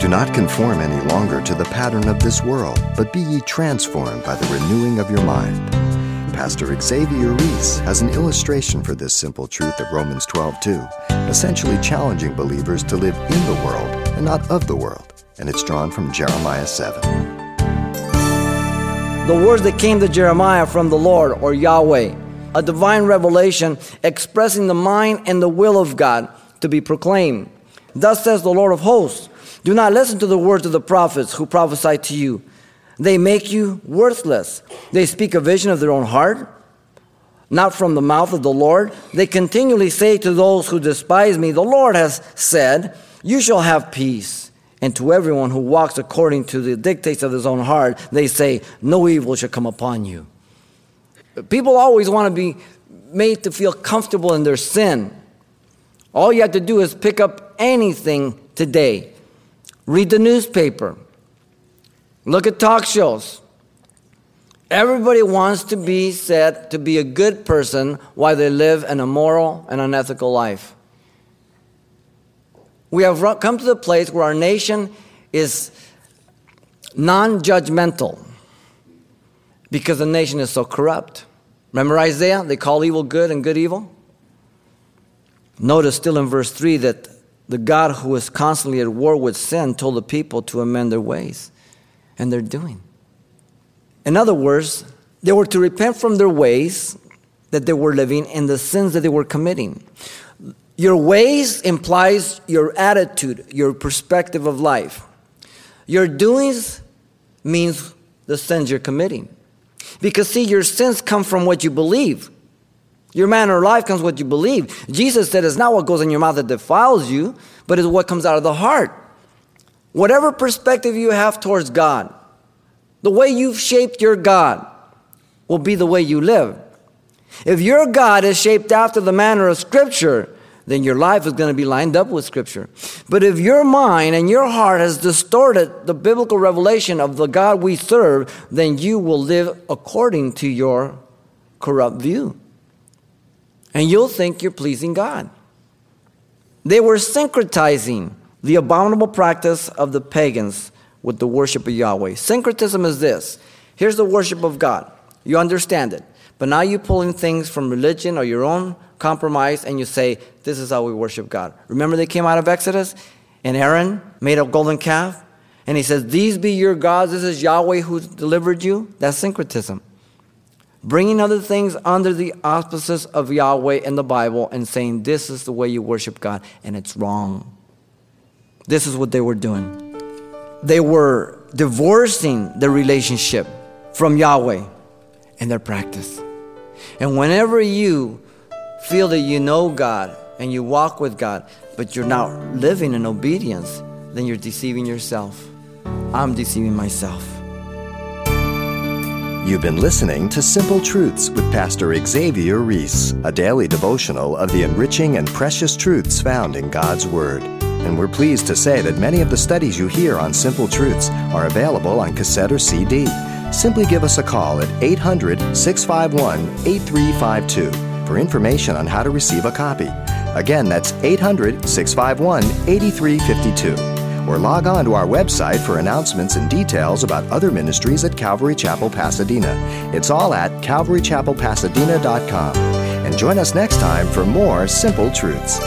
Do not conform any longer to the pattern of this world, but be ye transformed by the renewing of your mind. Pastor Xavier Reese has an illustration for this simple truth of Romans 12:2, essentially challenging believers to live in the world and not of the world, and it's drawn from Jeremiah 7. The words that came to Jeremiah from the Lord or Yahweh, a divine revelation expressing the mind and the will of God to be proclaimed. Thus says the Lord of hosts Do not listen to the words of the prophets who prophesy to you. They make you worthless. They speak a vision of their own heart, not from the mouth of the Lord. They continually say to those who despise me, The Lord has said, You shall have peace. And to everyone who walks according to the dictates of his own heart, they say, No evil shall come upon you. People always want to be made to feel comfortable in their sin. All you have to do is pick up anything today. Read the newspaper. Look at talk shows. Everybody wants to be said to be a good person while they live an immoral and unethical life. We have come to the place where our nation is non judgmental because the nation is so corrupt. Remember Isaiah? They call evil good and good evil. Notice still in verse 3 that the God who is constantly at war with sin told the people to amend their ways, and they're doing. In other words, they were to repent from their ways that they were living and the sins that they were committing. Your ways implies your attitude, your perspective of life. Your doings means the sins you're committing. Because, see, your sins come from what you believe. Your manner of life comes what you believe. Jesus said it's not what goes in your mouth that defiles you, but it's what comes out of the heart. Whatever perspective you have towards God, the way you've shaped your God will be the way you live. If your God is shaped after the manner of Scripture, then your life is going to be lined up with Scripture. But if your mind and your heart has distorted the biblical revelation of the God we serve, then you will live according to your corrupt view. And you'll think you're pleasing God. They were syncretizing the abominable practice of the pagans with the worship of Yahweh. Syncretism is this here's the worship of God. You understand it. But now you're pulling things from religion or your own compromise and you say, This is how we worship God. Remember, they came out of Exodus and Aaron made a golden calf and he says, These be your gods. This is Yahweh who delivered you. That's syncretism. Bringing other things under the auspices of Yahweh in the Bible and saying, This is the way you worship God, and it's wrong. This is what they were doing. They were divorcing the relationship from Yahweh in their practice. And whenever you feel that you know God and you walk with God, but you're not living in obedience, then you're deceiving yourself. I'm deceiving myself. You've been listening to Simple Truths with Pastor Xavier Reese, a daily devotional of the enriching and precious truths found in God's Word. And we're pleased to say that many of the studies you hear on Simple Truths are available on cassette or CD. Simply give us a call at 800 651 8352 for information on how to receive a copy. Again, that's 800 651 8352. Or log on to our website for announcements and details about other ministries at Calvary Chapel Pasadena. It's all at calvarychapelpasadena.com. And join us next time for more Simple Truths.